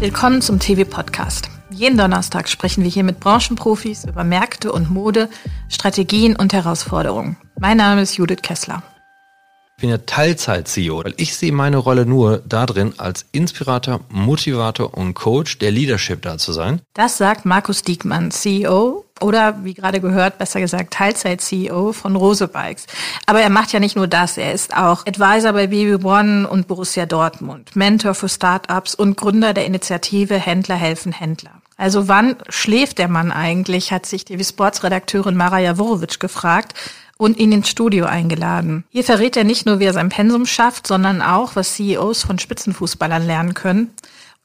Willkommen zum TV-Podcast. Jeden Donnerstag sprechen wir hier mit Branchenprofis über Märkte und Mode, Strategien und Herausforderungen. Mein Name ist Judith Kessler. Ich bin ja Teilzeit-CEO, weil ich sehe meine Rolle nur darin, als Inspirator, Motivator und Coach der Leadership da zu sein. Das sagt Markus Diekmann, CEO oder wie gerade gehört, besser gesagt Teilzeit-CEO von Rose Bikes. Aber er macht ja nicht nur das, er ist auch Advisor bei Baby One und Borussia Dortmund, Mentor für Startups und Gründer der Initiative Händler helfen Händler. Also wann schläft der Mann eigentlich, hat sich TV Sports Redakteurin Mara Jaworowitsch gefragt und ihn ins Studio eingeladen. Hier verrät er nicht nur, wie er sein Pensum schafft, sondern auch, was CEOs von Spitzenfußballern lernen können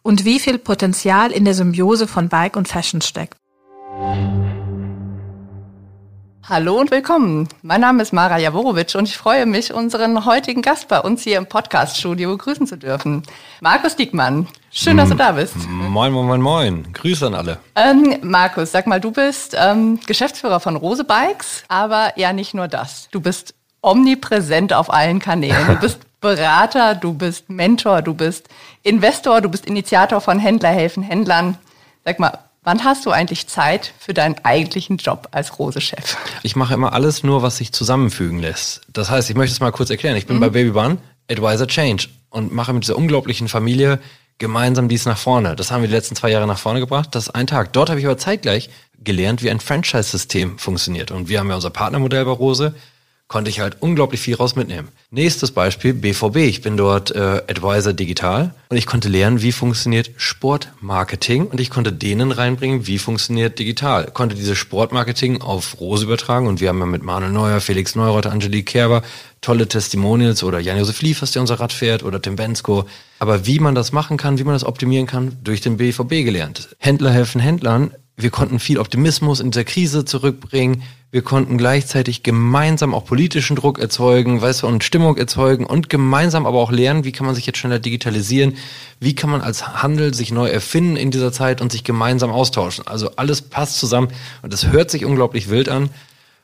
und wie viel Potenzial in der Symbiose von Bike und Fashion steckt. Hallo und willkommen. Mein Name ist Mara Jaworowitsch und ich freue mich, unseren heutigen Gast bei uns hier im Podcast-Studio begrüßen zu dürfen. Markus Diekmann. Schön, dass du da bist. Moin, moin, moin, moin. Grüße an alle. Ähm, Markus, sag mal, du bist ähm, Geschäftsführer von Rose Bikes, aber ja nicht nur das. Du bist omnipräsent auf allen Kanälen. Du bist Berater, du bist Mentor, du bist Investor, du bist Initiator von Händler helfen Händlern. Sag mal, Wann hast du eigentlich Zeit für deinen eigentlichen Job als Rose-Chef? Ich mache immer alles nur, was sich zusammenfügen lässt. Das heißt, ich möchte es mal kurz erklären. Ich bin mhm. bei Baby One Advisor Change und mache mit dieser unglaublichen Familie gemeinsam dies nach vorne. Das haben wir die letzten zwei Jahre nach vorne gebracht. Das ist ein Tag. Dort habe ich aber zeitgleich gelernt, wie ein Franchise-System funktioniert. Und wir haben ja unser Partnermodell bei Rose konnte ich halt unglaublich viel raus mitnehmen. Nächstes Beispiel, BVB. Ich bin dort äh, Advisor Digital und ich konnte lernen, wie funktioniert Sportmarketing und ich konnte denen reinbringen, wie funktioniert digital. Konnte diese Sportmarketing auf Rose übertragen und wir haben ja mit Manuel Neuer, Felix Neureuter, Angelique Kerber tolle Testimonials oder Jan-Josef Liefers, der unser Rad fährt oder Tim Bensko. Aber wie man das machen kann, wie man das optimieren kann, durch den BVB gelernt. Händler helfen Händlern wir konnten viel Optimismus in dieser Krise zurückbringen. Wir konnten gleichzeitig gemeinsam auch politischen Druck erzeugen, weißt du, und Stimmung erzeugen und gemeinsam aber auch lernen, wie kann man sich jetzt schneller digitalisieren, wie kann man als Handel sich neu erfinden in dieser Zeit und sich gemeinsam austauschen. Also alles passt zusammen und das hört sich unglaublich wild an.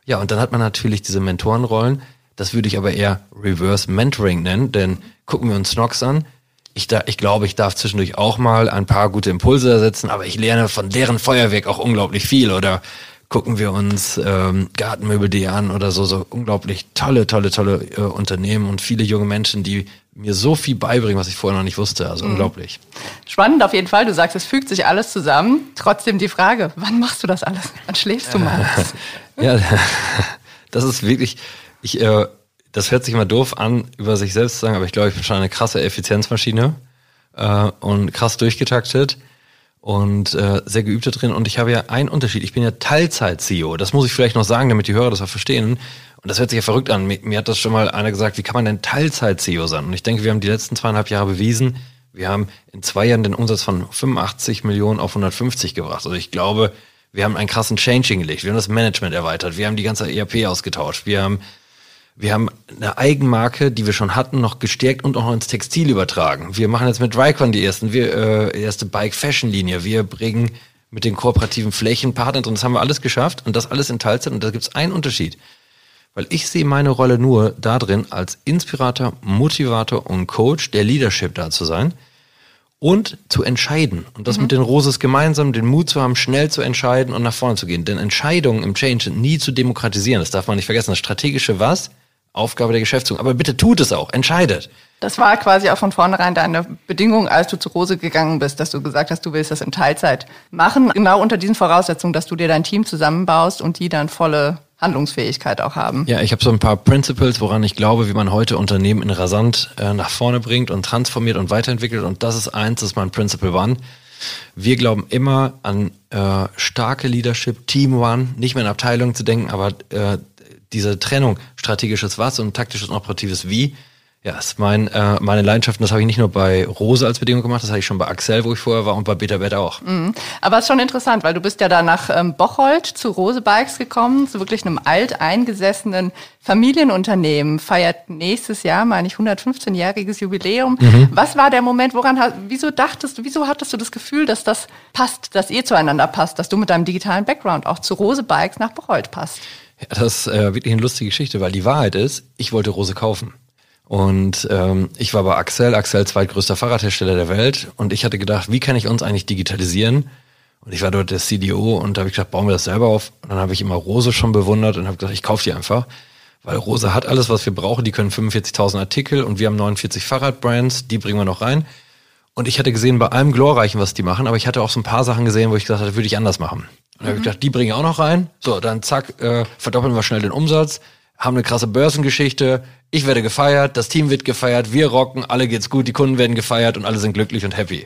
Ja, und dann hat man natürlich diese Mentorenrollen. Das würde ich aber eher Reverse Mentoring nennen, denn gucken wir uns Snox an ich, da, ich glaube, ich darf zwischendurch auch mal ein paar gute Impulse ersetzen, aber ich lerne von deren Feuerwerk auch unglaublich viel. Oder gucken wir uns ähm, Gartenmöbel.de an oder so, so unglaublich tolle, tolle, tolle äh, Unternehmen und viele junge Menschen, die mir so viel beibringen, was ich vorher noch nicht wusste. Also mhm. unglaublich. Spannend auf jeden Fall. Du sagst, es fügt sich alles zusammen. Trotzdem die Frage, wann machst du das alles? Wann schläfst du mal? ja, das ist wirklich, ich, äh, das hört sich immer doof an, über sich selbst zu sagen, aber ich glaube, ich bin schon eine krasse Effizienzmaschine äh, und krass durchgetaktet und äh, sehr geübt da drin. Und ich habe ja einen Unterschied. Ich bin ja Teilzeit-CEO. Das muss ich vielleicht noch sagen, damit die Hörer das auch verstehen. Und das hört sich ja verrückt an. Mir, mir hat das schon mal einer gesagt, wie kann man denn Teilzeit-CEO sein? Und ich denke, wir haben die letzten zweieinhalb Jahre bewiesen, wir haben in zwei Jahren den Umsatz von 85 Millionen auf 150 gebracht. Also ich glaube, wir haben einen krassen Change hingelegt. Wir haben das Management erweitert. Wir haben die ganze ERP ausgetauscht. Wir haben wir haben eine Eigenmarke, die wir schon hatten, noch gestärkt und auch noch ins Textil übertragen. Wir machen jetzt mit Drycon die ersten, wir, äh, erste Bike-Fashion-Linie. Wir bringen mit den kooperativen Flächenpartnern drin. Das haben wir alles geschafft und das alles in Teilzeit. Und da gibt es einen Unterschied. Weil ich sehe meine Rolle nur darin, als Inspirator, Motivator und Coach der Leadership da zu sein und zu entscheiden. Und das mhm. mit den Roses gemeinsam, den Mut zu haben, schnell zu entscheiden und nach vorne zu gehen. Denn Entscheidungen im Change sind nie zu demokratisieren. Das darf man nicht vergessen. Das strategische Was Aufgabe der Geschäftsführung. Aber bitte tut es auch, entscheidet. Das war quasi auch von vornherein deine Bedingung, als du zu Rose gegangen bist, dass du gesagt hast, du willst das in Teilzeit machen. Genau unter diesen Voraussetzungen, dass du dir dein Team zusammenbaust und die dann volle Handlungsfähigkeit auch haben. Ja, ich habe so ein paar Principles, woran ich glaube, wie man heute Unternehmen in rasant äh, nach vorne bringt und transformiert und weiterentwickelt. Und das ist eins, das ist mein Principle One. Wir glauben immer an äh, starke Leadership, Team One, nicht mehr in Abteilungen zu denken, aber äh, diese Trennung strategisches Was und taktisches und operatives Wie, ja, ist mein, äh, meine Leidenschaft. Und das habe ich nicht nur bei Rose als Bedingung gemacht, das habe ich schon bei Axel, wo ich vorher war, und bei Bitterbett auch. Mhm. Aber es ist schon interessant, weil du bist ja da nach ähm, Bocholt zu Rose Bikes gekommen, zu wirklich einem alteingesessenen Familienunternehmen, feiert nächstes Jahr, meine ich, 115-jähriges Jubiläum. Mhm. Was war der Moment, woran, wieso dachtest du, wieso hattest du das Gefühl, dass das passt, dass ihr zueinander passt, dass du mit deinem digitalen Background auch zu Rose Bikes nach Bocholt passt? Ja, das ist äh, wirklich eine lustige Geschichte, weil die Wahrheit ist, ich wollte Rose kaufen. Und ähm, ich war bei Axel, Axel zweitgrößter Fahrradhersteller der Welt. Und ich hatte gedacht, wie kann ich uns eigentlich digitalisieren? Und ich war dort der CDO und da habe ich gedacht, bauen wir das selber auf. Und dann habe ich immer Rose schon bewundert und habe gesagt, ich kaufe die einfach. Weil Rose hat alles, was wir brauchen. Die können 45.000 Artikel und wir haben 49 Fahrradbrands, die bringen wir noch rein. Und ich hatte gesehen bei allem Glorreichen, was die machen, aber ich hatte auch so ein paar Sachen gesehen, wo ich gesagt hatte, würde ich anders machen. Und dann habe ich gedacht, die bringen auch noch rein. So, dann zack, äh, verdoppeln wir schnell den Umsatz, haben eine krasse Börsengeschichte, ich werde gefeiert, das Team wird gefeiert, wir rocken, alle geht's gut, die Kunden werden gefeiert und alle sind glücklich und happy.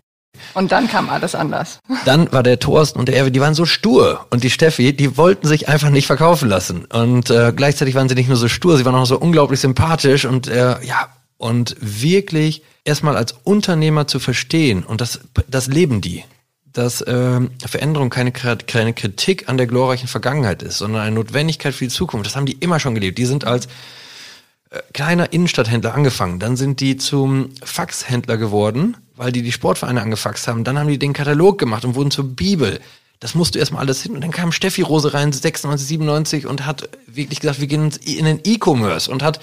Und dann kam alles anders. Dann war der Thorsten und der Erwin, die waren so stur. Und die Steffi, die wollten sich einfach nicht verkaufen lassen. Und äh, gleichzeitig waren sie nicht nur so stur, sie waren auch so unglaublich sympathisch und äh, ja, und wirklich erstmal als Unternehmer zu verstehen, und das, das leben die, dass äh, Veränderung keine, keine Kritik an der glorreichen Vergangenheit ist, sondern eine Notwendigkeit für die Zukunft. Das haben die immer schon gelebt. Die sind als äh, kleiner Innenstadthändler angefangen. Dann sind die zum Faxhändler geworden, weil die die Sportvereine angefaxt haben. Dann haben die den Katalog gemacht und wurden zur Bibel. Das musst du erstmal alles hin. Und dann kam Steffi Rose rein, 96, 97 und hat wirklich gesagt, wir gehen in den E-Commerce und hat,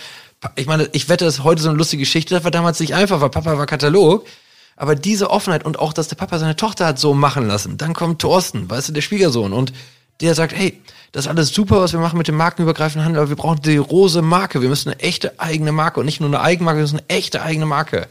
ich meine, ich wette, das ist heute so eine lustige Geschichte. Das war damals nicht einfach, weil Papa war Katalog. Aber diese Offenheit und auch, dass der Papa seine Tochter hat so machen lassen. Dann kommt Thorsten, weißt du, der Schwiegersohn und der sagt, hey, das ist alles super, was wir machen mit dem markenübergreifenden Handel, aber wir brauchen die rose Marke. Wir müssen eine echte eigene Marke und nicht nur eine Eigenmarke, wir müssen eine echte eigene Marke.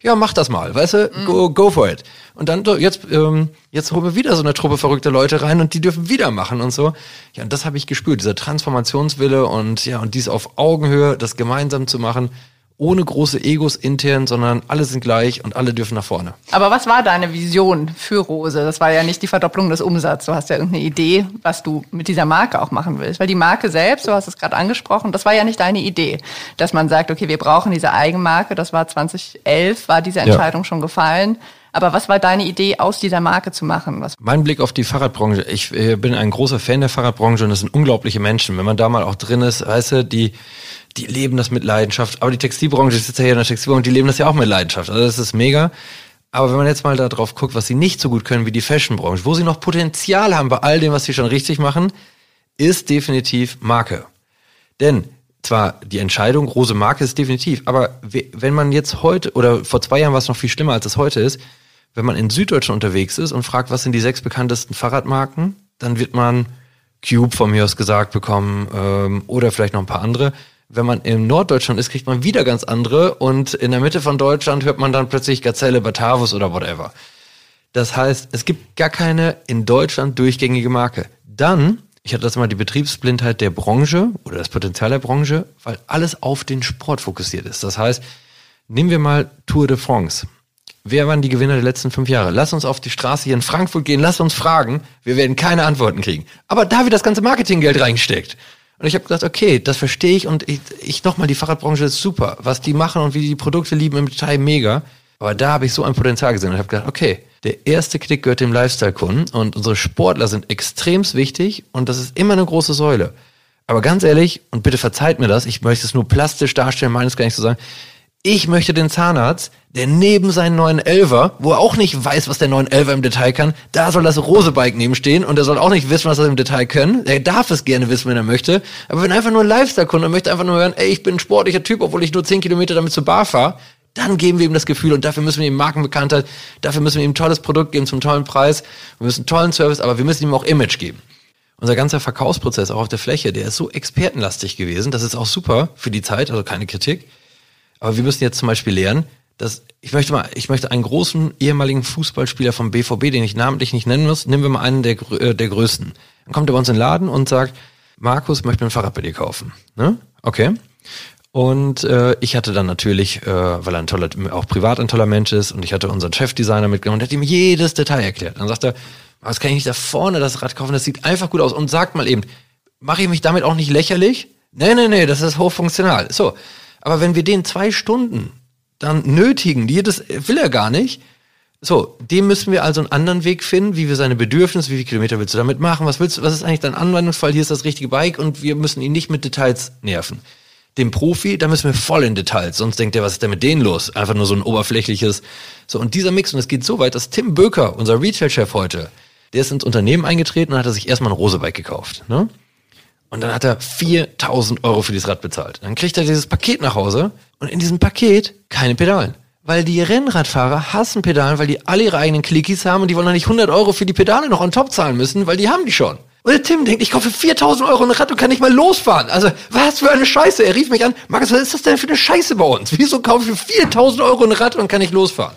Ja, mach das mal, weißt du, mhm. go, go for it. Und dann, jetzt, ähm, jetzt holen wir wieder so eine Truppe verrückter Leute rein und die dürfen wieder machen und so. Ja, und das habe ich gespürt, dieser Transformationswille und ja, und dies auf Augenhöhe, das gemeinsam zu machen ohne große Egos intern, sondern alle sind gleich und alle dürfen nach vorne. Aber was war deine Vision für Rose? Das war ja nicht die Verdopplung des Umsatzes. Du hast ja irgendeine Idee, was du mit dieser Marke auch machen willst. Weil die Marke selbst, du hast es gerade angesprochen, das war ja nicht deine Idee, dass man sagt, okay, wir brauchen diese Eigenmarke. Das war 2011, war diese Entscheidung ja. schon gefallen. Aber was war deine Idee, aus dieser Marke zu machen? Was mein Blick auf die Fahrradbranche. Ich äh, bin ein großer Fan der Fahrradbranche und das sind unglaubliche Menschen. Wenn man da mal auch drin ist, weißt du, die die leben das mit Leidenschaft. Aber die Textilbranche, ich sitze ja hier in der Textilbranche, die leben das ja auch mit Leidenschaft. Also das ist mega. Aber wenn man jetzt mal da drauf guckt, was sie nicht so gut können wie die Fashionbranche, wo sie noch Potenzial haben bei all dem, was sie schon richtig machen, ist definitiv Marke. Denn zwar die Entscheidung, große Marke ist definitiv, aber wenn man jetzt heute, oder vor zwei Jahren war es noch viel schlimmer, als es heute ist, wenn man in Süddeutschland unterwegs ist und fragt, was sind die sechs bekanntesten Fahrradmarken, dann wird man Cube von mir aus gesagt bekommen ähm, oder vielleicht noch ein paar andere wenn man in Norddeutschland ist, kriegt man wieder ganz andere und in der Mitte von Deutschland hört man dann plötzlich Gazelle, Batavus oder whatever. Das heißt, es gibt gar keine in Deutschland durchgängige Marke. Dann, ich hatte das mal die Betriebsblindheit der Branche oder das Potenzial der Branche, weil alles auf den Sport fokussiert ist. Das heißt, nehmen wir mal Tour de France. Wer waren die Gewinner der letzten fünf Jahre? Lass uns auf die Straße hier in Frankfurt gehen, lass uns fragen. Wir werden keine Antworten kriegen. Aber da wird das ganze Marketinggeld reingesteckt. Und ich habe gedacht, okay, das verstehe ich und ich, ich nochmal, die Fahrradbranche ist super. Was die machen und wie die Produkte lieben im Detail, mega. Aber da habe ich so ein Potenzial gesehen und habe gedacht, okay, der erste Klick gehört dem Lifestyle-Kunden und unsere Sportler sind extremst wichtig und das ist immer eine große Säule. Aber ganz ehrlich, und bitte verzeiht mir das, ich möchte es nur plastisch darstellen, meines gar nicht zu sagen, ich möchte den Zahnarzt, der neben seinen neuen Elver, wo er auch nicht weiß, was der neuen Elver im Detail kann, da soll das Rosebike nebenstehen und er soll auch nicht wissen, was er im Detail können. Er darf es gerne wissen, wenn er möchte. Aber wenn einfach nur ein Lifestyle-Kunde möchte einfach nur hören, ey, ich bin ein sportlicher Typ, obwohl ich nur 10 Kilometer damit zur Bar fahre, dann geben wir ihm das Gefühl und dafür müssen wir ihm Markenbekanntheit, dafür müssen wir ihm ein tolles Produkt geben zum tollen Preis, wir müssen einen tollen Service, aber wir müssen ihm auch Image geben. Unser ganzer Verkaufsprozess auch auf der Fläche, der ist so expertenlastig gewesen, das ist auch super für die Zeit, also keine Kritik. Aber wir müssen jetzt zum Beispiel lernen, dass ich möchte mal, ich möchte einen großen ehemaligen Fußballspieler vom BVB, den ich namentlich nicht nennen muss, nehmen wir mal einen der, äh, der größten. Dann kommt er bei uns in den Laden und sagt, Markus möchte ein Fahrrad bei dir kaufen. Ne? Okay. Und äh, ich hatte dann natürlich, äh, weil er ein toller, auch privat ein toller Mensch ist, und ich hatte unseren Chefdesigner mitgenommen und hat ihm jedes Detail erklärt. Dann sagt er, was kann ich nicht da vorne das Rad kaufen? Das sieht einfach gut aus. Und sagt mal eben, mache ich mich damit auch nicht lächerlich? Nee, nee, nee, das ist hochfunktional. So, aber wenn wir den zwei Stunden dann nötigen, jedes will er gar nicht, so, dem müssen wir also einen anderen Weg finden, wie wir seine Bedürfnisse, wie viele Kilometer willst du damit machen, was willst du, was ist eigentlich dein Anwendungsfall, hier ist das richtige Bike und wir müssen ihn nicht mit Details nerven. Dem Profi, da müssen wir voll in Details, sonst denkt er, was ist denn mit denen los? Einfach nur so ein oberflächliches. So, und dieser Mix, und es geht so weit, dass Tim Böker, unser Retail-Chef heute, der ist ins Unternehmen eingetreten und hat sich erstmal ein Rosebike gekauft. Ne? Und dann hat er 4000 Euro für dieses Rad bezahlt. Dann kriegt er dieses Paket nach Hause und in diesem Paket keine Pedalen. Weil die Rennradfahrer hassen Pedalen, weil die alle ihre eigenen Clickies haben und die wollen dann nicht 100 Euro für die Pedale noch on top zahlen müssen, weil die haben die schon. Und der Tim denkt, ich kaufe 4000 Euro ein Rad und kann nicht mal losfahren. Also, was für eine Scheiße. Er rief mich an, Markus, was ist das denn für eine Scheiße bei uns? Wieso kaufe ich für 4000 Euro ein Rad und kann nicht losfahren?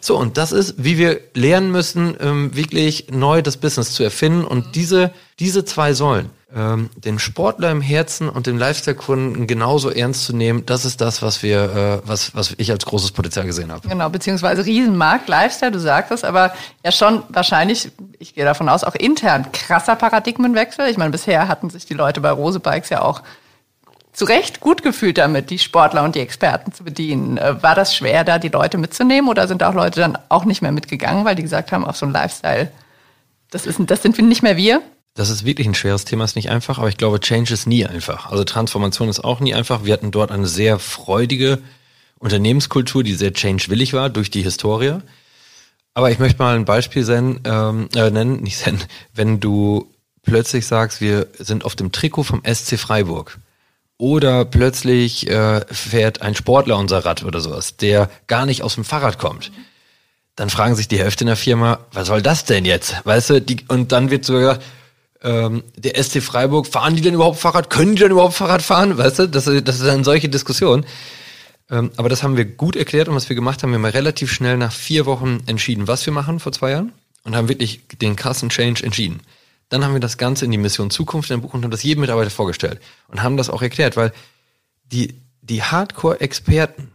So, und das ist, wie wir lernen müssen, ähm, wirklich neu das Business zu erfinden. Und diese, diese zwei Säulen, ähm, den Sportler im Herzen und den Lifestyle-Kunden genauso ernst zu nehmen, das ist das, was wir, äh, was, was ich als großes Potenzial gesehen habe. Genau, beziehungsweise Riesenmarkt, Lifestyle, du sagst es, aber ja schon wahrscheinlich, ich gehe davon aus, auch intern krasser Paradigmenwechsel. Ich meine, bisher hatten sich die Leute bei Rose Bikes ja auch zu Recht gut gefühlt damit, die Sportler und die Experten zu bedienen. Äh, war das schwer, da die Leute mitzunehmen oder sind auch Leute dann auch nicht mehr mitgegangen, weil die gesagt haben, auf so ein Lifestyle, das, ist, das sind nicht mehr wir? Das ist wirklich ein schweres Thema, ist nicht einfach, aber ich glaube, Change ist nie einfach. Also Transformation ist auch nie einfach. Wir hatten dort eine sehr freudige Unternehmenskultur, die sehr change-willig war durch die Historie. Aber ich möchte mal ein Beispiel sen, ähm, äh, nennen, nicht nennen, wenn du plötzlich sagst, wir sind auf dem Trikot vom SC Freiburg oder plötzlich äh, fährt ein Sportler unser Rad oder sowas, der gar nicht aus dem Fahrrad kommt. Dann fragen sich die Hälfte in der Firma, was soll das denn jetzt? Weißt du, die, und dann wird so gesagt, ähm, der SC Freiburg, fahren die denn überhaupt Fahrrad? Können die denn überhaupt Fahrrad fahren? Weißt du, das, das ist dann solche Diskussion. Ähm, aber das haben wir gut erklärt und was wir gemacht haben, wir haben relativ schnell nach vier Wochen entschieden, was wir machen vor zwei Jahren und haben wirklich den krassen Change entschieden. Dann haben wir das Ganze in die Mission Zukunft in Buch und haben das jedem Mitarbeiter vorgestellt und haben das auch erklärt, weil die, die Hardcore-Experten,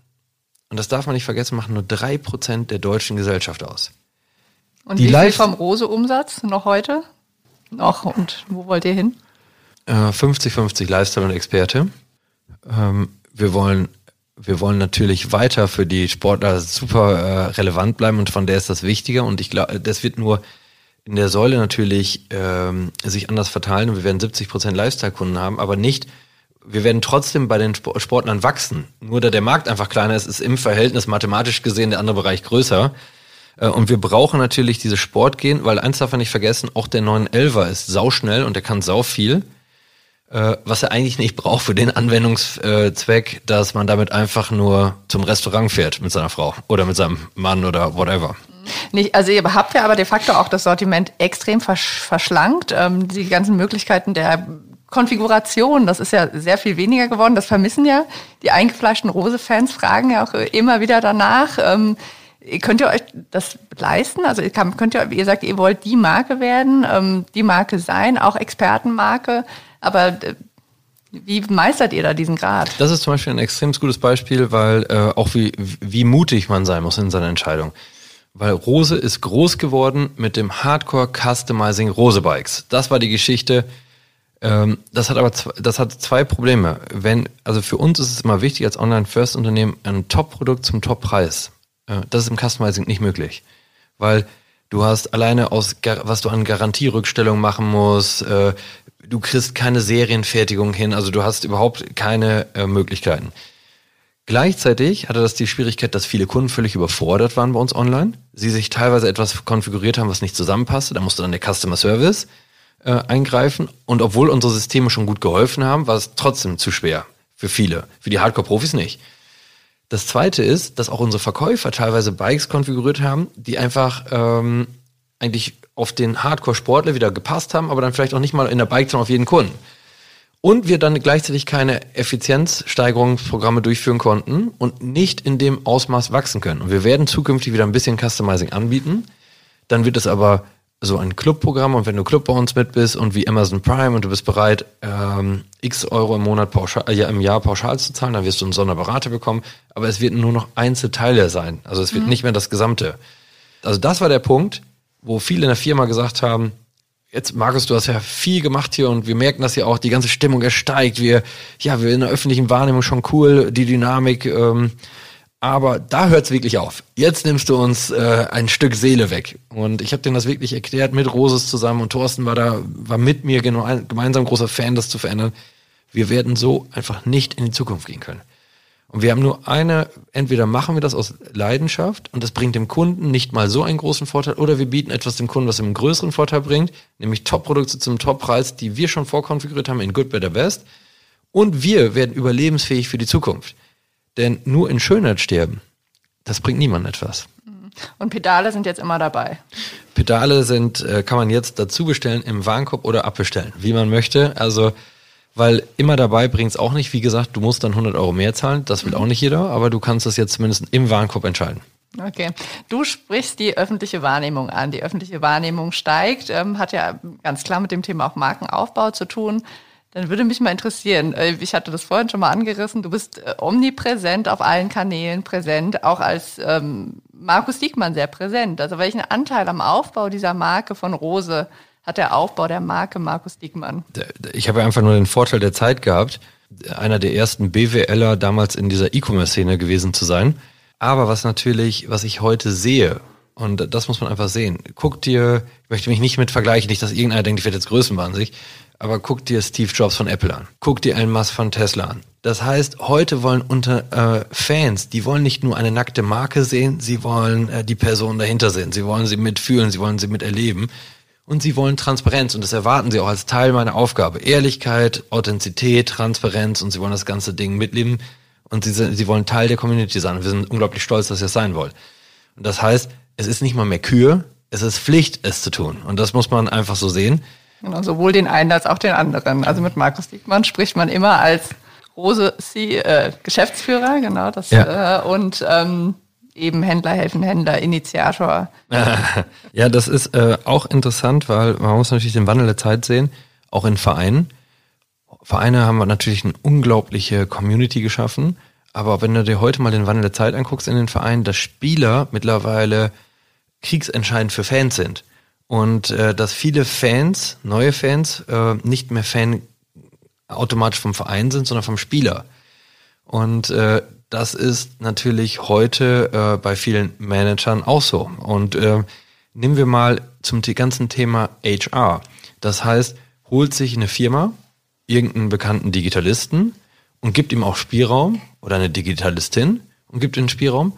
und das darf man nicht vergessen, machen nur drei Prozent der deutschen Gesellschaft aus. Und die wie viel vom Rose-Umsatz noch heute? Noch und wo wollt ihr hin? 50-50 äh, Lifestyle und Experte. Ähm, wir wollen wir wollen natürlich weiter für die Sportler super äh, relevant bleiben und von der ist das wichtiger und ich glaube, das wird nur in der Säule natürlich ähm, sich anders verteilen und wir werden 70 Prozent Lifestyle-Kunden haben, aber nicht, wir werden trotzdem bei den Sportlern wachsen. Nur da der Markt einfach kleiner ist, ist im Verhältnis mathematisch gesehen der andere Bereich größer. Äh, und wir brauchen natürlich diese Sportgehen, weil eins darf man nicht vergessen, auch der 911er ist sauschnell und der kann sau viel. Äh, was er eigentlich nicht braucht für den Anwendungszweck, dass man damit einfach nur zum Restaurant fährt mit seiner Frau oder mit seinem Mann oder whatever. Nicht, also ihr habt ja aber de facto auch das Sortiment extrem verschlankt. Ähm, die ganzen Möglichkeiten der Konfiguration, das ist ja sehr viel weniger geworden. Das vermissen ja die eingefleischten Rose-Fans, fragen ja auch immer wieder danach. Ähm, Könnt ihr euch das leisten? Also könnt ihr, ihr sagt, ihr wollt die Marke werden, ähm, die Marke sein, auch Expertenmarke, aber äh, wie meistert ihr da diesen Grad? Das ist zum Beispiel ein extrem gutes Beispiel, weil äh, auch wie, wie mutig man sein muss in seiner Entscheidung. Weil Rose ist groß geworden mit dem Hardcore Customizing Rose Bikes. Das war die Geschichte. Ähm, das hat aber das hat zwei Probleme. Wenn also für uns ist es immer wichtig als Online First Unternehmen ein Top Produkt zum Top Preis. Äh, das ist im Customizing nicht möglich. Weil du hast alleine aus, was du an Garantierückstellung machen musst, äh, du kriegst keine Serienfertigung hin, also du hast überhaupt keine äh, Möglichkeiten. Gleichzeitig hatte das die Schwierigkeit, dass viele Kunden völlig überfordert waren bei uns online. Sie sich teilweise etwas konfiguriert haben, was nicht zusammenpasste. Da musste dann der Customer Service äh, eingreifen. Und obwohl unsere Systeme schon gut geholfen haben, war es trotzdem zu schwer für viele. Für die Hardcore-Profis nicht. Das zweite ist, dass auch unsere Verkäufer teilweise Bikes konfiguriert haben, die einfach ähm, eigentlich auf den Hardcore-Sportler wieder gepasst haben, aber dann vielleicht auch nicht mal in der Bike auf jeden Kunden. Und wir dann gleichzeitig keine Effizienzsteigerungsprogramme durchführen konnten und nicht in dem Ausmaß wachsen können. Und wir werden zukünftig wieder ein bisschen Customizing anbieten. Dann wird es aber so ein Clubprogramm und wenn du Club bei uns mit bist und wie Amazon Prime und du bist bereit, ähm, x Euro im Monat pauschal, äh, im Jahr pauschal zu zahlen, dann wirst du einen Sonderberater bekommen, aber es wird nur noch Einzelteile sein. Also es wird mhm. nicht mehr das Gesamte. Also das war der Punkt, wo viele in der Firma gesagt haben, jetzt Markus, du hast ja viel gemacht hier und wir merken das ja auch, die ganze Stimmung ersteigt. Wir, ja, wir in der öffentlichen Wahrnehmung schon cool, die Dynamik, ähm, aber da hört es wirklich auf. Jetzt nimmst du uns äh, ein Stück Seele weg. Und ich habe denen das wirklich erklärt mit Roses zusammen und Thorsten war da, war mit mir gemeinsam großer Fan, das zu verändern. Wir werden so einfach nicht in die Zukunft gehen können. Und wir haben nur eine, entweder machen wir das aus Leidenschaft und das bringt dem Kunden nicht mal so einen großen Vorteil, oder wir bieten etwas dem Kunden, was ihm einen größeren Vorteil bringt, nämlich Top-Produkte zum Top-Preis, die wir schon vorkonfiguriert haben in Good, Better, Best. Und wir werden überlebensfähig für die Zukunft. Denn nur in Schönheit sterben, das bringt niemandem etwas. Und Pedale sind jetzt immer dabei. Pedale sind, äh, kann man jetzt dazu bestellen im Warenkorb oder abbestellen, wie man möchte. Also weil immer dabei bringt es auch nicht. Wie gesagt, du musst dann 100 Euro mehr zahlen. Das will auch nicht jeder, aber du kannst das jetzt zumindest im Warenkorb entscheiden. Okay. Du sprichst die öffentliche Wahrnehmung an. Die öffentliche Wahrnehmung steigt, ähm, hat ja ganz klar mit dem Thema auch Markenaufbau zu tun. Dann würde mich mal interessieren, äh, ich hatte das vorhin schon mal angerissen, du bist äh, omnipräsent auf allen Kanälen präsent, auch als ähm, Markus Diekmann sehr präsent. Also welchen Anteil am Aufbau dieser Marke von Rose hat der Aufbau der Marke Markus Diekmann? Ich habe einfach nur den Vorteil der Zeit gehabt, einer der ersten BWLer damals in dieser E-Commerce-Szene gewesen zu sein. Aber was natürlich, was ich heute sehe, und das muss man einfach sehen, guck dir, ich möchte mich nicht mit vergleichen, nicht, dass irgendeiner denkt, ich werde jetzt größenwahnsinnig, aber guck dir Steve Jobs von Apple an, guck dir Elon Musk von Tesla an. Das heißt, heute wollen unter äh, Fans, die wollen nicht nur eine nackte Marke sehen, sie wollen äh, die Person dahinter sehen, sie wollen sie mitfühlen, sie wollen sie miterleben und sie wollen Transparenz und das erwarten sie auch als Teil meiner Aufgabe. Ehrlichkeit, Authentizität, Transparenz und sie wollen das ganze Ding mitleben und sie, sie wollen Teil der Community sein. Wir sind unglaublich stolz, dass ihr es sein wollt. Und das heißt, es ist nicht mal mehr Kür, es ist Pflicht, es zu tun. Und das muss man einfach so sehen. Genau, sowohl den einen als auch den anderen. Also mit Markus Diekmann spricht man immer als Rose C, äh, Geschäftsführer, genau das. Ja. Äh, und ähm, eben Händler helfen Händler, Initiator. ja, das ist äh, auch interessant, weil man muss natürlich den Wandel der Zeit sehen, auch in Vereinen. Vereine haben natürlich eine unglaubliche Community geschaffen, aber wenn du dir heute mal den Wandel der Zeit anguckst in den Vereinen, dass Spieler mittlerweile kriegsentscheidend für Fans sind und äh, dass viele Fans, neue Fans, äh, nicht mehr Fan automatisch vom Verein sind, sondern vom Spieler. Und äh, das ist natürlich heute äh, bei vielen Managern auch so. Und äh, nehmen wir mal zum ganzen Thema HR. Das heißt, holt sich eine Firma irgendeinen bekannten Digitalisten und gibt ihm auch Spielraum oder eine Digitalistin und gibt ihm Spielraum,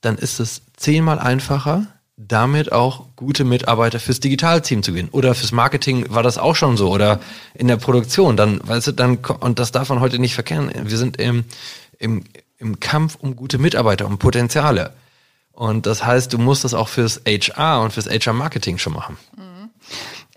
dann ist es zehnmal einfacher, damit auch gute Mitarbeiter fürs Digitalteam zu gewinnen. Oder fürs Marketing war das auch schon so. Oder in der Produktion. Dann, weißt du, dann, und das darf man heute nicht verkennen. Wir sind im, im, im Kampf um gute Mitarbeiter, um Potenziale. Und das heißt, du musst das auch fürs HR und fürs HR-Marketing schon machen. Mhm.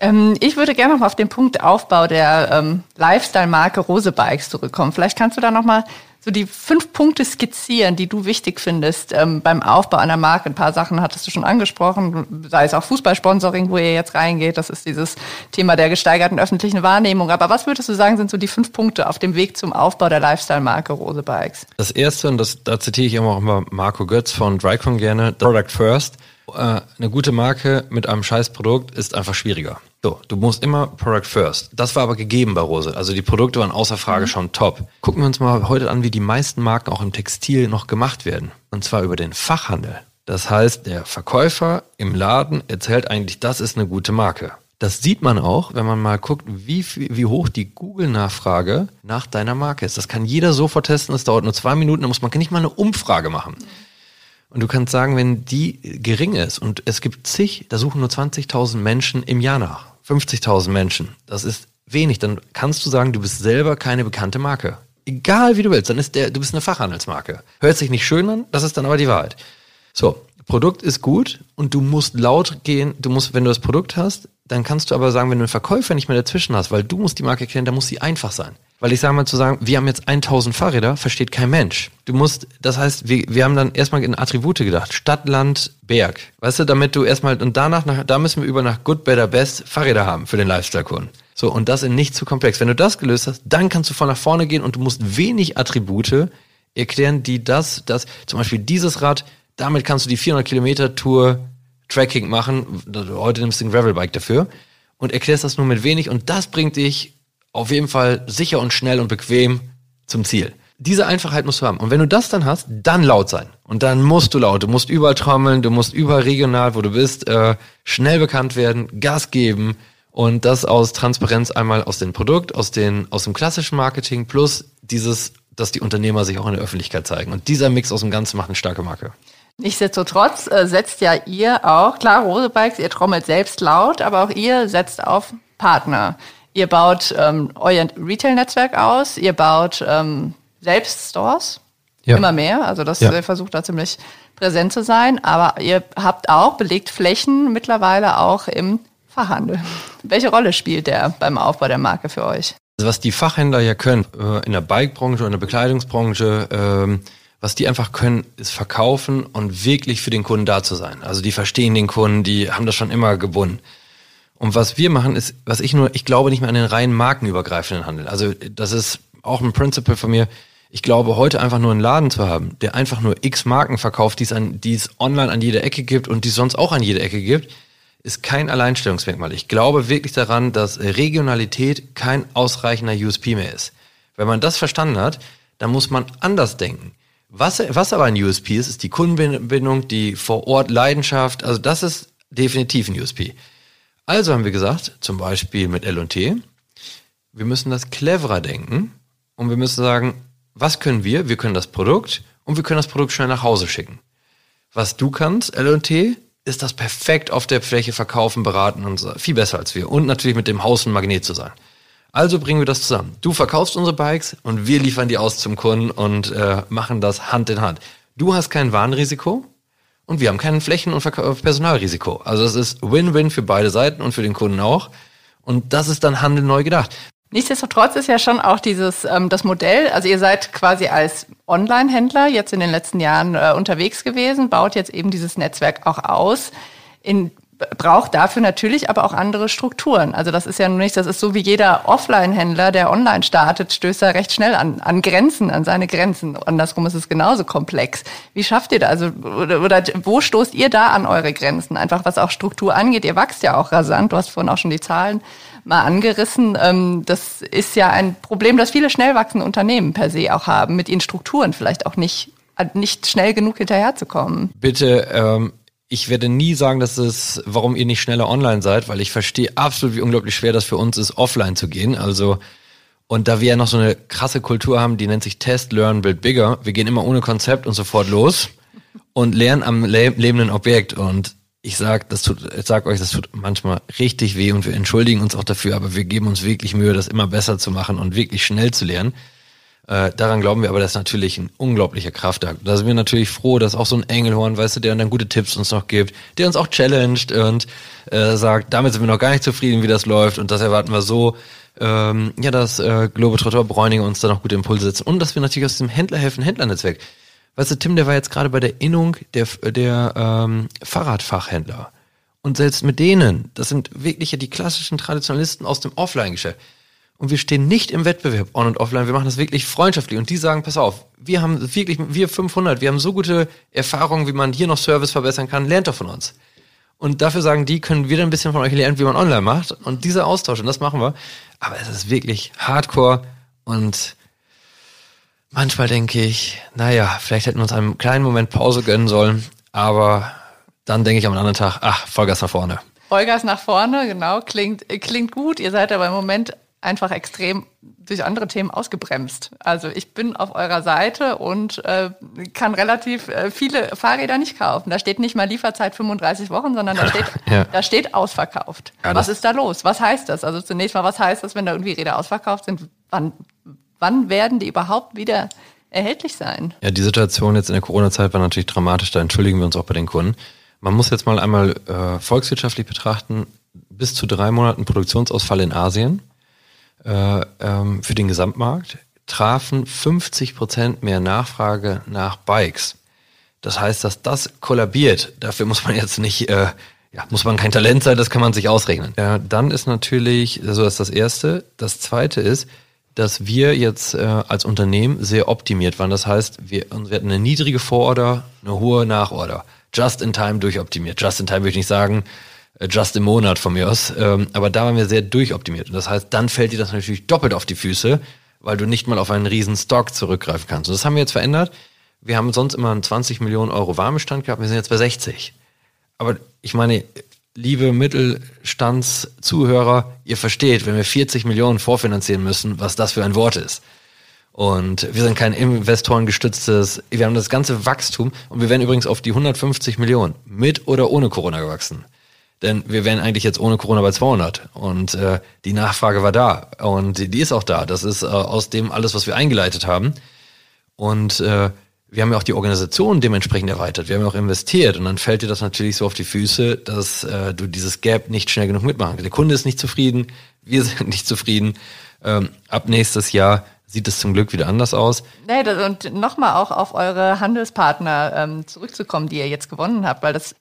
Ähm, ich würde gerne noch auf den Punkt Aufbau der ähm, Lifestyle-Marke Rose Bikes zurückkommen. Vielleicht kannst du da noch mal so die fünf Punkte skizzieren, die du wichtig findest ähm, beim Aufbau einer Marke. Ein paar Sachen hattest du schon angesprochen, sei es auch Fußballsponsoring, wo ihr jetzt reingeht. Das ist dieses Thema der gesteigerten öffentlichen Wahrnehmung. Aber was würdest du sagen, sind so die fünf Punkte auf dem Weg zum Aufbau der Lifestyle-Marke Rose Bikes? Das erste, und das, da zitiere ich immer auch immer Marco Götz von Drycon gerne, Product First. Äh, eine gute Marke mit einem scheiß Produkt ist einfach schwieriger. So, du musst immer Product First. Das war aber gegeben bei Rose. Also die Produkte waren außer Frage mhm. schon top. Gucken wir uns mal heute an, wie die meisten Marken auch im Textil noch gemacht werden. Und zwar über den Fachhandel. Das heißt, der Verkäufer im Laden erzählt eigentlich, das ist eine gute Marke. Das sieht man auch, wenn man mal guckt, wie, wie hoch die Google-Nachfrage nach deiner Marke ist. Das kann jeder sofort testen. Das dauert nur zwei Minuten. Da muss man nicht mal eine Umfrage machen. Mhm. Und du kannst sagen, wenn die gering ist und es gibt zig, da suchen nur 20.000 Menschen im Jahr nach, 50.000 Menschen, das ist wenig, dann kannst du sagen, du bist selber keine bekannte Marke. Egal wie du willst, dann ist der, du bist eine Fachhandelsmarke. Hört sich nicht schön an, das ist dann aber die Wahrheit. So, Produkt ist gut und du musst laut gehen, du musst, wenn du das Produkt hast, dann kannst du aber sagen, wenn du einen Verkäufer nicht mehr dazwischen hast, weil du musst die Marke kennen, dann muss sie einfach sein. Weil ich sage mal zu sagen, wir haben jetzt 1000 Fahrräder, versteht kein Mensch. Du musst, das heißt, wir, wir haben dann erstmal in Attribute gedacht. Stadt, Land, Berg. Weißt du, damit du erstmal, und danach, nach, da müssen wir über nach Good, Better, Best Fahrräder haben für den Lifestyle-Kunden. So, und das in nicht zu komplex. Wenn du das gelöst hast, dann kannst du von nach vorne gehen und du musst wenig Attribute erklären, die das, das, zum Beispiel dieses Rad, damit kannst du die 400 Kilometer Tour Tracking machen. Heute nimmst du ein Gravelbike dafür und erklärst das nur mit wenig und das bringt dich auf jeden Fall sicher und schnell und bequem zum Ziel. Diese Einfachheit musst du haben. Und wenn du das dann hast, dann laut sein. Und dann musst du laut. Du musst überall trommeln, du musst überall regional, wo du bist, äh, schnell bekannt werden, Gas geben. Und das aus Transparenz einmal aus dem Produkt, aus, den, aus dem klassischen Marketing plus dieses dass die Unternehmer sich auch in der Öffentlichkeit zeigen. Und dieser Mix aus dem Ganzen macht eine starke Marke. Nichtsdestotrotz äh, setzt ja ihr auch, klar, Rose Bikes, ihr trommelt selbst laut, aber auch ihr setzt auf Partner. Ihr baut ähm, euer Retail-Netzwerk aus, ihr baut ähm, selbst Stores, ja. immer mehr. Also das ja. versucht da ziemlich präsent zu sein. Aber ihr habt auch belegt Flächen mittlerweile auch im Fachhandel. Welche Rolle spielt der beim Aufbau der Marke für euch? Also was die Fachhändler ja können, äh, in der Bikebranche oder in der Bekleidungsbranche, ähm, was die einfach können, ist verkaufen und wirklich für den Kunden da zu sein. Also die verstehen den Kunden, die haben das schon immer gebunden. Und was wir machen, ist, was ich nur, ich glaube nicht mehr an den reinen markenübergreifenden Handel. Also das ist auch ein Principle von mir. Ich glaube, heute einfach nur einen Laden zu haben, der einfach nur x Marken verkauft, die es, an, die es online an jeder Ecke gibt und die es sonst auch an jeder Ecke gibt, ist kein Alleinstellungsmerkmal. Ich glaube wirklich daran, dass Regionalität kein ausreichender USP mehr ist. Wenn man das verstanden hat, dann muss man anders denken. Was, was aber ein USP ist, ist die Kundenbindung, die vor Ort Leidenschaft. Also das ist definitiv ein USP. Also haben wir gesagt, zum Beispiel mit L&T, wir müssen das cleverer denken und wir müssen sagen, was können wir? Wir können das Produkt und wir können das Produkt schnell nach Hause schicken. Was du kannst, L&T, ist das perfekt auf der Fläche verkaufen, beraten und so. Viel besser als wir. Und natürlich mit dem Haus ein Magnet zu sein. Also bringen wir das zusammen. Du verkaufst unsere Bikes und wir liefern die aus zum Kunden und äh, machen das Hand in Hand. Du hast kein Warnrisiko und wir haben kein Flächen- und Personalrisiko. Also es ist Win-Win für beide Seiten und für den Kunden auch. Und das ist dann Handel neu gedacht. Nichtsdestotrotz ist ja schon auch dieses ähm, das Modell, also ihr seid quasi als Online-Händler jetzt in den letzten Jahren äh, unterwegs gewesen, baut jetzt eben dieses Netzwerk auch aus. In braucht dafür natürlich aber auch andere Strukturen. Also das ist ja nur nicht, das ist so wie jeder Offline-Händler, der online startet, stößt er recht schnell an, an Grenzen, an seine Grenzen. Andersrum ist es genauso komplex. Wie schafft ihr da, also, oder, oder wo stoßt ihr da an eure Grenzen? Einfach was auch Struktur angeht. Ihr wächst ja auch rasant. Du hast vorhin auch schon die Zahlen mal angerissen. Ähm, das ist ja ein Problem, das viele schnell wachsende Unternehmen per se auch haben, mit ihren Strukturen vielleicht auch nicht nicht schnell genug hinterherzukommen. Bitte ähm, ich werde nie sagen, dass es, warum ihr nicht schneller online seid, weil ich verstehe absolut, wie unglaublich schwer das für uns ist, offline zu gehen. Also, und da wir ja noch so eine krasse Kultur haben, die nennt sich Test, Learn, Build Bigger. Wir gehen immer ohne Konzept und sofort los und lernen am le lebenden Objekt. Und ich sag, das tut, ich sag euch, das tut manchmal richtig weh und wir entschuldigen uns auch dafür, aber wir geben uns wirklich Mühe, das immer besser zu machen und wirklich schnell zu lernen. Äh, daran glauben wir aber, das ist natürlich ein unglaublicher Kraftakt. Da sind wir natürlich froh, dass auch so ein Engelhorn, weißt du, der dann gute Tipps uns noch gibt, der uns auch challenged und äh, sagt, damit sind wir noch gar nicht zufrieden, wie das läuft und das erwarten wir so, ähm, ja, dass äh, Globetrotter Bräuninger uns da noch gute Impulse setzen und dass wir natürlich aus dem Händlerhelfen Händlernetzwerk, weißt du, Tim, der war jetzt gerade bei der Innung der, der ähm, Fahrradfachhändler. Und selbst mit denen, das sind wirklich ja die klassischen Traditionalisten aus dem Offline-Geschäft und wir stehen nicht im Wettbewerb on und offline. Wir machen das wirklich freundschaftlich und die sagen, pass auf, wir haben wirklich, wir 500, wir haben so gute Erfahrungen, wie man hier noch Service verbessern kann, lernt doch von uns. Und dafür sagen die, können wir dann ein bisschen von euch lernen, wie man online macht. Und dieser Austausch, und das machen wir. Aber es ist wirklich hardcore und manchmal denke ich, naja, vielleicht hätten wir uns einen kleinen Moment Pause gönnen sollen, aber dann denke ich am anderen Tag, ach, Vollgas nach vorne. Vollgas nach vorne, genau, klingt, klingt gut. Ihr seid aber im Moment einfach extrem durch andere Themen ausgebremst. Also ich bin auf eurer Seite und äh, kann relativ äh, viele Fahrräder nicht kaufen. Da steht nicht mal Lieferzeit 35 Wochen, sondern da steht, ja. da steht ausverkauft. Ja, was ist da los? Was heißt das? Also zunächst mal, was heißt das, wenn da irgendwie Räder ausverkauft sind? Wann, wann werden die überhaupt wieder erhältlich sein? Ja, die Situation jetzt in der Corona-Zeit war natürlich dramatisch. Da entschuldigen wir uns auch bei den Kunden. Man muss jetzt mal einmal äh, volkswirtschaftlich betrachten. Bis zu drei Monaten Produktionsausfall in Asien äh, ähm, für den Gesamtmarkt trafen 50 Prozent mehr Nachfrage nach Bikes. Das heißt, dass das kollabiert. Dafür muss man jetzt nicht, äh, ja, muss man kein Talent sein, das kann man sich ausrechnen. Ja, dann ist natürlich, so ist das Erste. Das Zweite ist, dass wir jetzt äh, als Unternehmen sehr optimiert waren. Das heißt, wir, wir hatten eine niedrige Vororder, eine hohe Nachorder. Just in time durchoptimiert. Just in time würde ich nicht sagen, äh, just im Monat von mir aus. Ähm, aber da waren wir sehr durchoptimiert. Und das heißt, dann fällt dir das natürlich doppelt auf die Füße, weil du nicht mal auf einen riesen Stock zurückgreifen kannst. Und das haben wir jetzt verändert. Wir haben sonst immer einen 20 Millionen Euro Warmestand gehabt, wir sind jetzt bei 60. Aber ich meine, liebe Mittelstandszuhörer, ihr versteht, wenn wir 40 Millionen vorfinanzieren müssen, was das für ein Wort ist. Und wir sind kein investorengestütztes, wir haben das ganze Wachstum und wir wären übrigens auf die 150 Millionen mit oder ohne Corona gewachsen. Denn wir wären eigentlich jetzt ohne Corona bei 200 und äh, die Nachfrage war da und die, ist auch da. Das ist äh, aus dem alles, was wir eingeleitet haben. Und äh, wir haben ja auch die Organisation dementsprechend erweitert. Wir haben ja auch investiert und dann fällt dir das natürlich so auf die Füße, dass äh, du dieses Gap nicht schnell genug mitmachen kannst. Der Kunde ist nicht zufrieden, wir sind nicht zufrieden. Ähm, ab nächstes Jahr sieht es zum Glück wieder anders aus. Nee, das, und nochmal auch auf eure Handelspartner ähm, zurückzukommen, die ihr jetzt gewonnen habt, weil das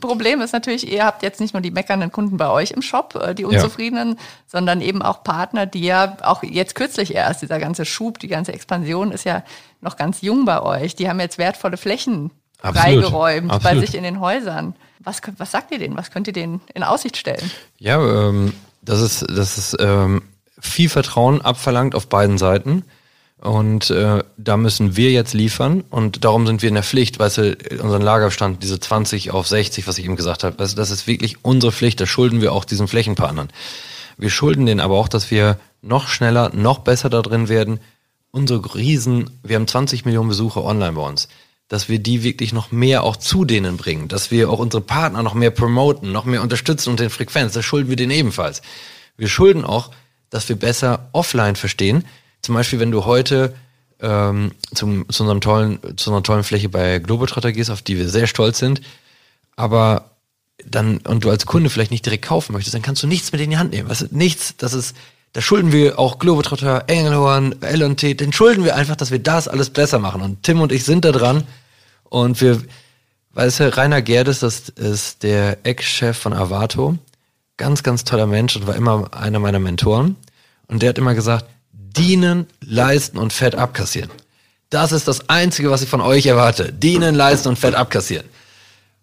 Problem ist natürlich, ihr habt jetzt nicht nur die meckernden Kunden bei euch im Shop, äh, die Unzufriedenen, ja. sondern eben auch Partner, die ja auch jetzt kürzlich erst, dieser ganze Schub, die ganze Expansion ist ja noch ganz jung bei euch. Die haben jetzt wertvolle Flächen Absolut. freigeräumt Absolut. bei sich in den Häusern. Was, was sagt ihr denen? Was könnt ihr denen in Aussicht stellen? Ja, ähm, das ist, das ist ähm, viel Vertrauen abverlangt auf beiden Seiten. Und äh, da müssen wir jetzt liefern und darum sind wir in der Pflicht, weißt du, unseren Lagerstand, diese 20 auf 60, was ich eben gesagt habe, du, das ist wirklich unsere Pflicht, das schulden wir auch diesen Flächenpartnern. Wir schulden denen aber auch, dass wir noch schneller, noch besser da drin werden. Unsere Riesen, wir haben 20 Millionen Besucher online bei uns, dass wir die wirklich noch mehr auch zu denen bringen, dass wir auch unsere Partner noch mehr promoten, noch mehr unterstützen und den Frequenz, das schulden wir denen ebenfalls. Wir schulden auch, dass wir besser offline verstehen. Zum Beispiel, wenn du heute ähm, zum, zu, unserem tollen, zu einer tollen Fläche bei Globetrotter gehst, auf die wir sehr stolz sind, aber dann, und du als Kunde vielleicht nicht direkt kaufen möchtest, dann kannst du nichts mit in die Hand nehmen. Du, nichts, das ist, da schulden wir auch Globetrotter, Engelhorn, L&T, den schulden wir einfach, dass wir das alles besser machen. Und Tim und ich sind da dran und wir, weißt du, Rainer Gerdes, das ist der Ex-Chef von Avato, ganz, ganz toller Mensch und war immer einer meiner Mentoren. Und der hat immer gesagt, dienen, leisten und Fett abkassieren. Das ist das Einzige, was ich von euch erwarte. Dienen, leisten und Fett abkassieren.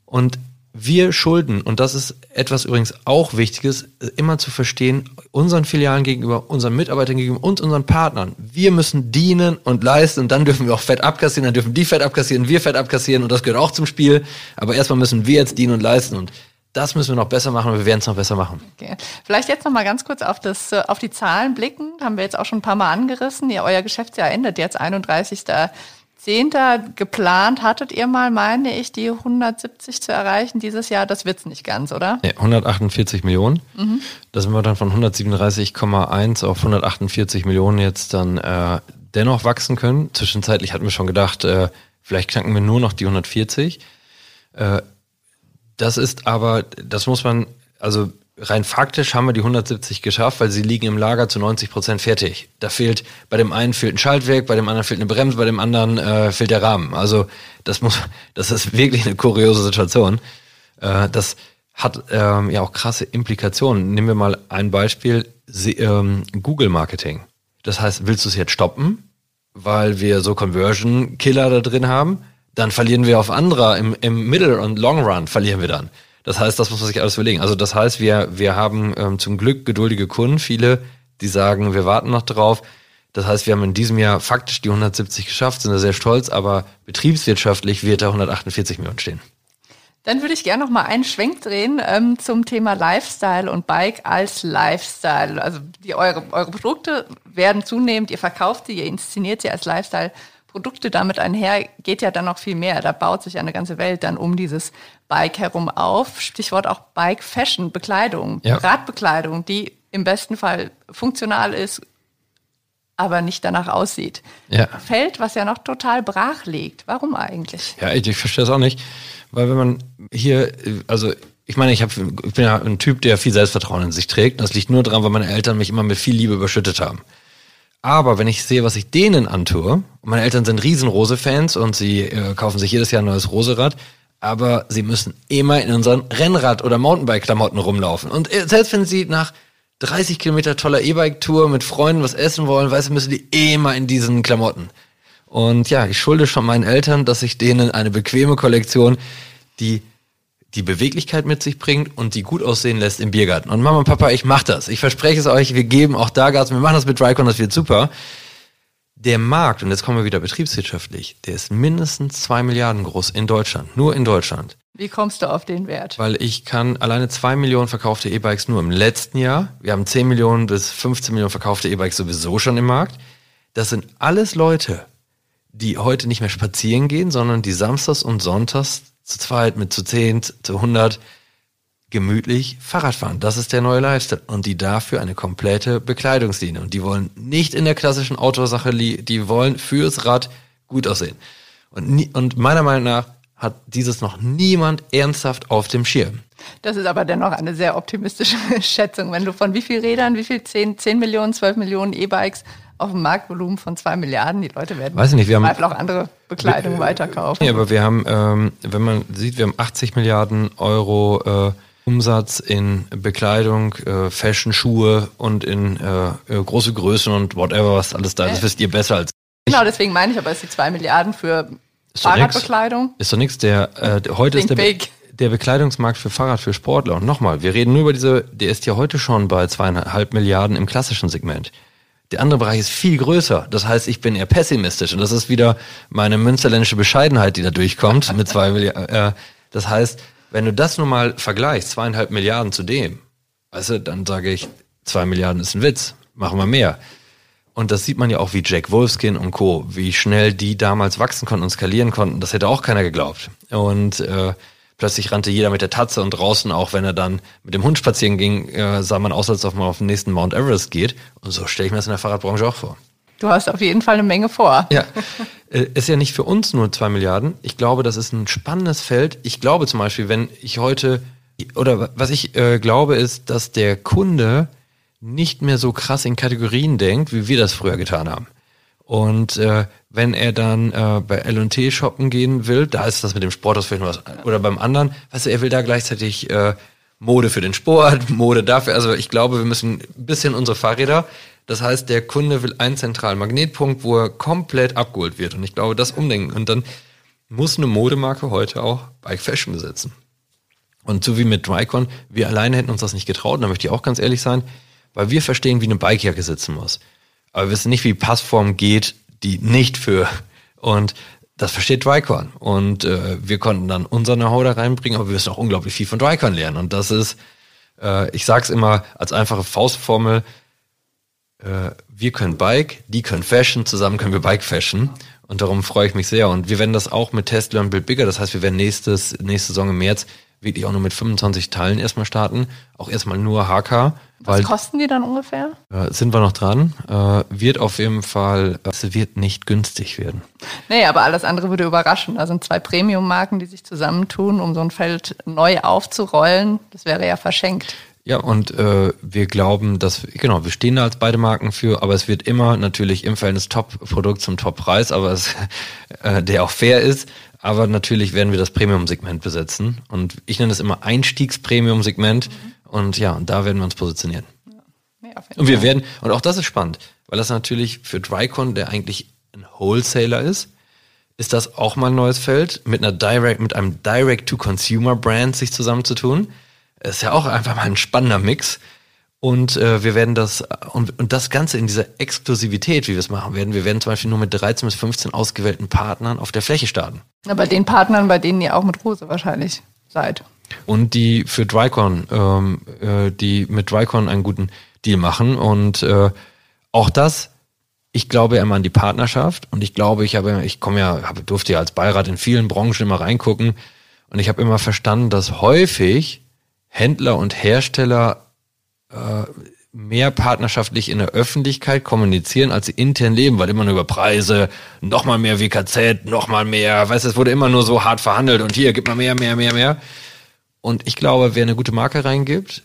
Und wir schulden, und das ist etwas übrigens auch Wichtiges, immer zu verstehen, unseren Filialen gegenüber, unseren Mitarbeitern gegenüber und unseren Partnern. Wir müssen dienen und leisten und dann dürfen wir auch Fett abkassieren, dann dürfen die Fett abkassieren, wir Fett abkassieren und das gehört auch zum Spiel. Aber erstmal müssen wir jetzt dienen und leisten und das müssen wir noch besser machen und wir werden es noch besser machen. Okay. Vielleicht jetzt noch mal ganz kurz auf, das, äh, auf die Zahlen blicken. Haben wir jetzt auch schon ein paar Mal angerissen. Ja, euer Geschäftsjahr endet jetzt 31.10. Geplant hattet ihr mal, meine ich, die 170 zu erreichen dieses Jahr. Das wird's nicht ganz, oder? Ja, 148 Millionen. Mhm. Da sind wir dann von 137,1 auf 148 Millionen jetzt dann äh, dennoch wachsen können. Zwischenzeitlich hatten wir schon gedacht, äh, vielleicht knacken wir nur noch die 140. Äh, das ist aber, das muss man, also rein faktisch haben wir die 170 geschafft, weil sie liegen im Lager zu 90 Prozent fertig. Da fehlt, bei dem einen fehlt ein Schaltwerk, bei dem anderen fehlt eine Bremse, bei dem anderen äh, fehlt der Rahmen. Also das muss, das ist wirklich eine kuriose Situation. Äh, das hat ähm, ja auch krasse Implikationen. Nehmen wir mal ein Beispiel, Sie, ähm, Google Marketing. Das heißt, willst du es jetzt stoppen, weil wir so Conversion Killer da drin haben? Dann verlieren wir auf anderer, im, im Middle- und Long Run verlieren wir dann. Das heißt, das muss man sich alles überlegen. Also das heißt, wir, wir haben ähm, zum Glück geduldige Kunden, viele, die sagen, wir warten noch drauf. Das heißt, wir haben in diesem Jahr faktisch die 170 geschafft, sind da sehr stolz, aber betriebswirtschaftlich wird da 148 Millionen stehen. Dann würde ich gerne noch mal einen Schwenk drehen ähm, zum Thema Lifestyle und Bike als Lifestyle. Also die, eure, eure Produkte werden zunehmend, ihr verkauft sie, ihr inszeniert sie als Lifestyle. Produkte damit einher geht ja dann noch viel mehr. Da baut sich eine ganze Welt dann um dieses Bike herum auf. Stichwort auch Bike Fashion, Bekleidung, ja. Radbekleidung, die im besten Fall funktional ist, aber nicht danach aussieht. Ja. Feld, was ja noch total brach liegt. Warum eigentlich? Ja, ich, verstehe es auch nicht. Weil wenn man hier, also ich meine, ich, hab, ich bin ja ein Typ, der viel Selbstvertrauen in sich trägt. Das liegt nur daran, weil meine Eltern mich immer mit viel Liebe überschüttet haben. Aber wenn ich sehe, was ich denen antue, meine Eltern sind riesen Rose-Fans und sie äh, kaufen sich jedes Jahr ein neues Roserad, aber sie müssen immer in unseren Rennrad- oder Mountainbike-Klamotten rumlaufen. Und äh, selbst wenn sie nach 30 Kilometer toller E-Bike-Tour mit Freunden was essen wollen, weißt du, müssen die immer in diesen Klamotten. Und ja, ich schulde schon meinen Eltern, dass ich denen eine bequeme Kollektion, die die Beweglichkeit mit sich bringt und die gut aussehen lässt im Biergarten. Und Mama und Papa, ich mach das. Ich verspreche es euch, wir geben auch da Gas, wir machen das mit Drycon, das wird super. Der Markt, und jetzt kommen wir wieder betriebswirtschaftlich, der ist mindestens zwei Milliarden groß in Deutschland, nur in Deutschland. Wie kommst du auf den Wert? Weil ich kann alleine zwei Millionen verkaufte E-Bikes nur im letzten Jahr. Wir haben zehn Millionen bis 15 Millionen verkaufte E-Bikes sowieso schon im Markt. das sind alles Leute, die heute nicht mehr spazieren gehen, sondern die samstags und sonntags zu zweit, mit zu zehn, zu hundert gemütlich Fahrrad fahren. Das ist der neue Lifestyle. Und die dafür eine komplette Bekleidungslinie. Und die wollen nicht in der klassischen Outdoor-Sache, die wollen fürs Rad gut aussehen. Und, nie, und meiner Meinung nach hat dieses noch niemand ernsthaft auf dem Schirm. Das ist aber dennoch eine sehr optimistische Schätzung. Wenn du von wie viel Rädern, wie viel 10, 10 Millionen, 12 Millionen E-Bikes auf einem Marktvolumen von 2 Milliarden, die Leute werden Weiß nicht, wir haben, auch andere Bekleidung wir, weiterkaufen. Ja, aber wir haben, ähm, wenn man sieht, wir haben 80 Milliarden Euro äh, Umsatz in Bekleidung, äh, Fashion, Schuhe und in äh, äh große Größen und whatever, was alles da ist. Das wisst ihr besser als ich. Genau, deswegen meine ich aber, es die zwei Milliarden für ist Fahrradbekleidung. Ist doch nichts. Der, äh, heute ist der, big. der Bekleidungsmarkt für Fahrrad für Sportler. Und nochmal, wir reden nur über diese, der ist ja heute schon bei zweieinhalb Milliarden im klassischen Segment. Der andere Bereich ist viel größer. Das heißt, ich bin eher pessimistisch. Und das ist wieder meine münsterländische Bescheidenheit, die da durchkommt mit zwei Milliarden. Äh, das heißt, wenn du das nun mal vergleichst, zweieinhalb Milliarden zu dem, weißt du, dann sage ich, zwei Milliarden ist ein Witz, machen wir mehr. Und das sieht man ja auch wie Jack Wolfskin und Co., wie schnell die damals wachsen konnten und skalieren konnten. Das hätte auch keiner geglaubt. Und äh, plötzlich rannte jeder mit der Tatze und draußen, auch wenn er dann mit dem Hund spazieren ging, äh, sah man aus, als ob man auf den nächsten Mount Everest geht. Und so stelle ich mir das in der Fahrradbranche auch vor. Du hast auf jeden Fall eine Menge vor. Ja, äh, ist ja nicht für uns nur zwei Milliarden. Ich glaube, das ist ein spannendes Feld. Ich glaube zum Beispiel, wenn ich heute, oder was ich äh, glaube, ist, dass der Kunde nicht mehr so krass in Kategorien denkt, wie wir das früher getan haben. Und äh, wenn er dann äh, bei L&T shoppen gehen will, da ist das mit dem Sporthaus vielleicht noch was, oder beim anderen, weißt du, er will da gleichzeitig äh, Mode für den Sport, Mode dafür. Also ich glaube, wir müssen ein bisschen unsere Fahrräder das heißt, der Kunde will einen zentralen Magnetpunkt, wo er komplett abgeholt wird. Und ich glaube, das umdenken. Und dann muss eine Modemarke heute auch Bike Fashion besetzen. Und so wie mit Drycon, wir alleine hätten uns das nicht getraut, da möchte ich auch ganz ehrlich sein, weil wir verstehen, wie eine Bikejacke sitzen muss. Aber wir wissen nicht, wie Passform geht, die nicht für. Und das versteht Drycon. Und äh, wir konnten dann unser Know-how da reinbringen, aber wir müssen auch unglaublich viel von Drycon lernen. Und das ist, äh, ich sag's immer als einfache Faustformel, äh, wir können Bike, die können Fashion, zusammen können wir Bike Fashion. Und darum freue ich mich sehr. Und wir werden das auch mit Tesla und Build Bigger. Das heißt, wir werden nächstes, nächste Saison im März wirklich auch nur mit 25 Teilen erstmal starten. Auch erstmal nur HK. Was kosten die dann ungefähr? Äh, sind wir noch dran. Äh, wird auf jeden Fall, es wird nicht günstig werden. Nee, aber alles andere würde überraschen. Da sind zwei Premium-Marken, die sich zusammentun, um so ein Feld neu aufzurollen. Das wäre ja verschenkt. Ja, und äh, wir glauben, dass, genau, wir stehen da als beide Marken für, aber es wird immer natürlich im Verhältnis Top-Produkt zum Top-Preis, aber es, äh, der auch fair ist. Aber natürlich werden wir das Premium-Segment besetzen. Und ich nenne es immer Einstiegs-Premium-Segment. Mhm. Und ja, und da werden wir uns positionieren. Ja. Und wir werden, und auch das ist spannend, weil das natürlich für Drycon, der eigentlich ein Wholesaler ist, ist das auch mal ein neues Feld, mit einer Direct, mit einem Direct-to-Consumer-Brand sich zusammenzutun ist ja auch einfach mal ein spannender Mix. Und äh, wir werden das, und, und das Ganze in dieser Exklusivität, wie wir es machen werden, wir werden zum Beispiel nur mit 13 bis 15 ausgewählten Partnern auf der Fläche starten. Aber den Partnern, bei denen ihr auch mit Rose wahrscheinlich seid. Und die für Drycon, ähm, äh, die mit Drycon einen guten Deal machen. Und äh, auch das, ich glaube immer an die Partnerschaft und ich glaube, ich habe, ich komme ja, habe, durfte ja als Beirat in vielen Branchen immer reingucken und ich habe immer verstanden, dass häufig Händler und Hersteller äh, mehr partnerschaftlich in der Öffentlichkeit kommunizieren, als sie intern leben, weil immer nur über Preise, nochmal mehr WKZ, nochmal mehr, weißt du, es wurde immer nur so hart verhandelt und hier, gib mal mehr, mehr, mehr, mehr. Und ich glaube, wer eine gute Marke reingibt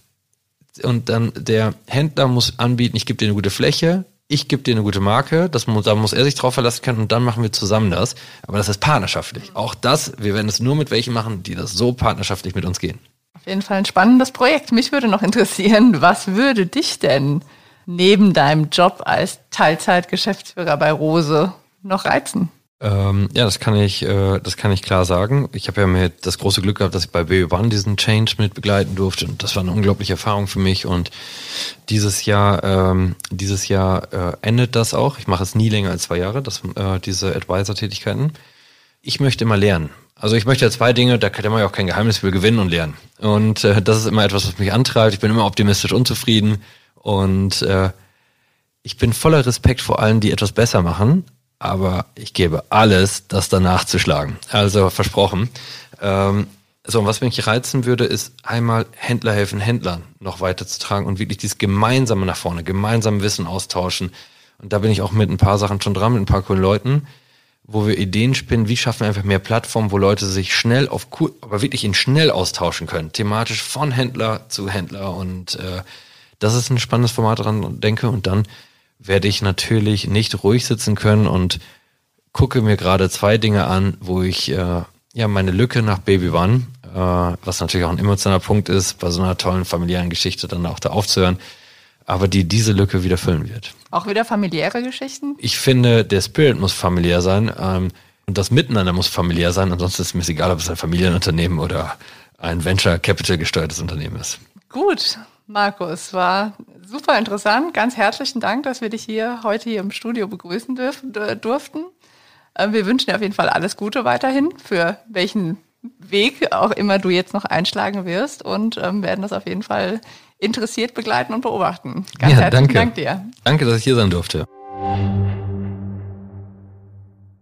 und dann der Händler muss anbieten, ich gebe dir eine gute Fläche, ich gebe dir eine gute Marke, das muss, da muss er sich drauf verlassen können und dann machen wir zusammen das. Aber das ist partnerschaftlich. Auch das, wir werden es nur mit welchen machen, die das so partnerschaftlich mit uns gehen. Auf jeden Fall ein spannendes Projekt. Mich würde noch interessieren, was würde dich denn neben deinem Job als Teilzeitgeschäftsführer bei Rose noch reizen? Ähm, ja, das kann ich, äh, das kann ich klar sagen. Ich habe ja mir das große Glück gehabt, dass ich bei Baby One diesen Change mit begleiten durfte und das war eine unglaubliche Erfahrung für mich. Und dieses Jahr, ähm, dieses Jahr äh, endet das auch. Ich mache es nie länger als zwei Jahre, das, äh, diese Advisor-Tätigkeiten. Ich möchte immer lernen. Also ich möchte ja zwei Dinge, da kann man ja auch kein Geheimnis für gewinnen und lernen. Und äh, das ist immer etwas, was mich antreibt. Ich bin immer optimistisch unzufrieden. Und äh, ich bin voller Respekt vor allen, die etwas besser machen, aber ich gebe alles, das danach zu schlagen. Also versprochen. Ähm, so, und was mich reizen würde, ist einmal Händler helfen Händlern noch weiterzutragen und wirklich dieses gemeinsame nach vorne, gemeinsam Wissen austauschen. Und da bin ich auch mit ein paar Sachen schon dran, mit ein paar coolen Leuten, wo wir Ideen spinnen, wie schaffen wir einfach mehr Plattformen, wo Leute sich schnell auf cool, aber wirklich in schnell austauschen können, thematisch von Händler zu Händler und äh, das ist ein spannendes Format dran, denke. Und dann werde ich natürlich nicht ruhig sitzen können und gucke mir gerade zwei Dinge an, wo ich äh, ja meine Lücke nach Baby One, äh, was natürlich auch ein emotionaler Punkt ist, bei so einer tollen familiären Geschichte dann auch da aufzuhören, aber die diese Lücke wieder füllen wird. Auch wieder familiäre Geschichten? Ich finde, der Spirit muss familiär sein ähm, und das Miteinander muss familiär sein. Ansonsten ist mir egal, ob es ein Familienunternehmen oder ein Venture Capital gesteuertes Unternehmen ist. Gut, Markus, war super interessant. Ganz herzlichen Dank, dass wir dich hier heute hier im Studio begrüßen dürfen, durften. Ähm, wir wünschen dir auf jeden Fall alles Gute weiterhin, für welchen Weg auch immer du jetzt noch einschlagen wirst und ähm, werden das auf jeden Fall interessiert begleiten und beobachten. Ganz ja, herzlichen danke. Dank dir. Danke, dass ich hier sein durfte.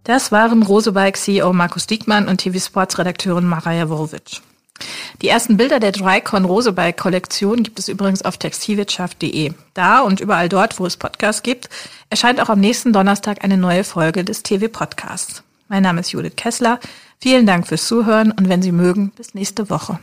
Das waren Rosebike CEO Markus Diekmann und TV Sports Redakteurin Maraja Worovic. Die ersten Bilder der Dreikon-Rosebalg-Kollektion gibt es übrigens auf textilwirtschaft.de. Da und überall dort, wo es Podcasts gibt, erscheint auch am nächsten Donnerstag eine neue Folge des TV-Podcasts. Mein Name ist Judith Kessler. Vielen Dank fürs Zuhören und wenn Sie mögen, bis nächste Woche.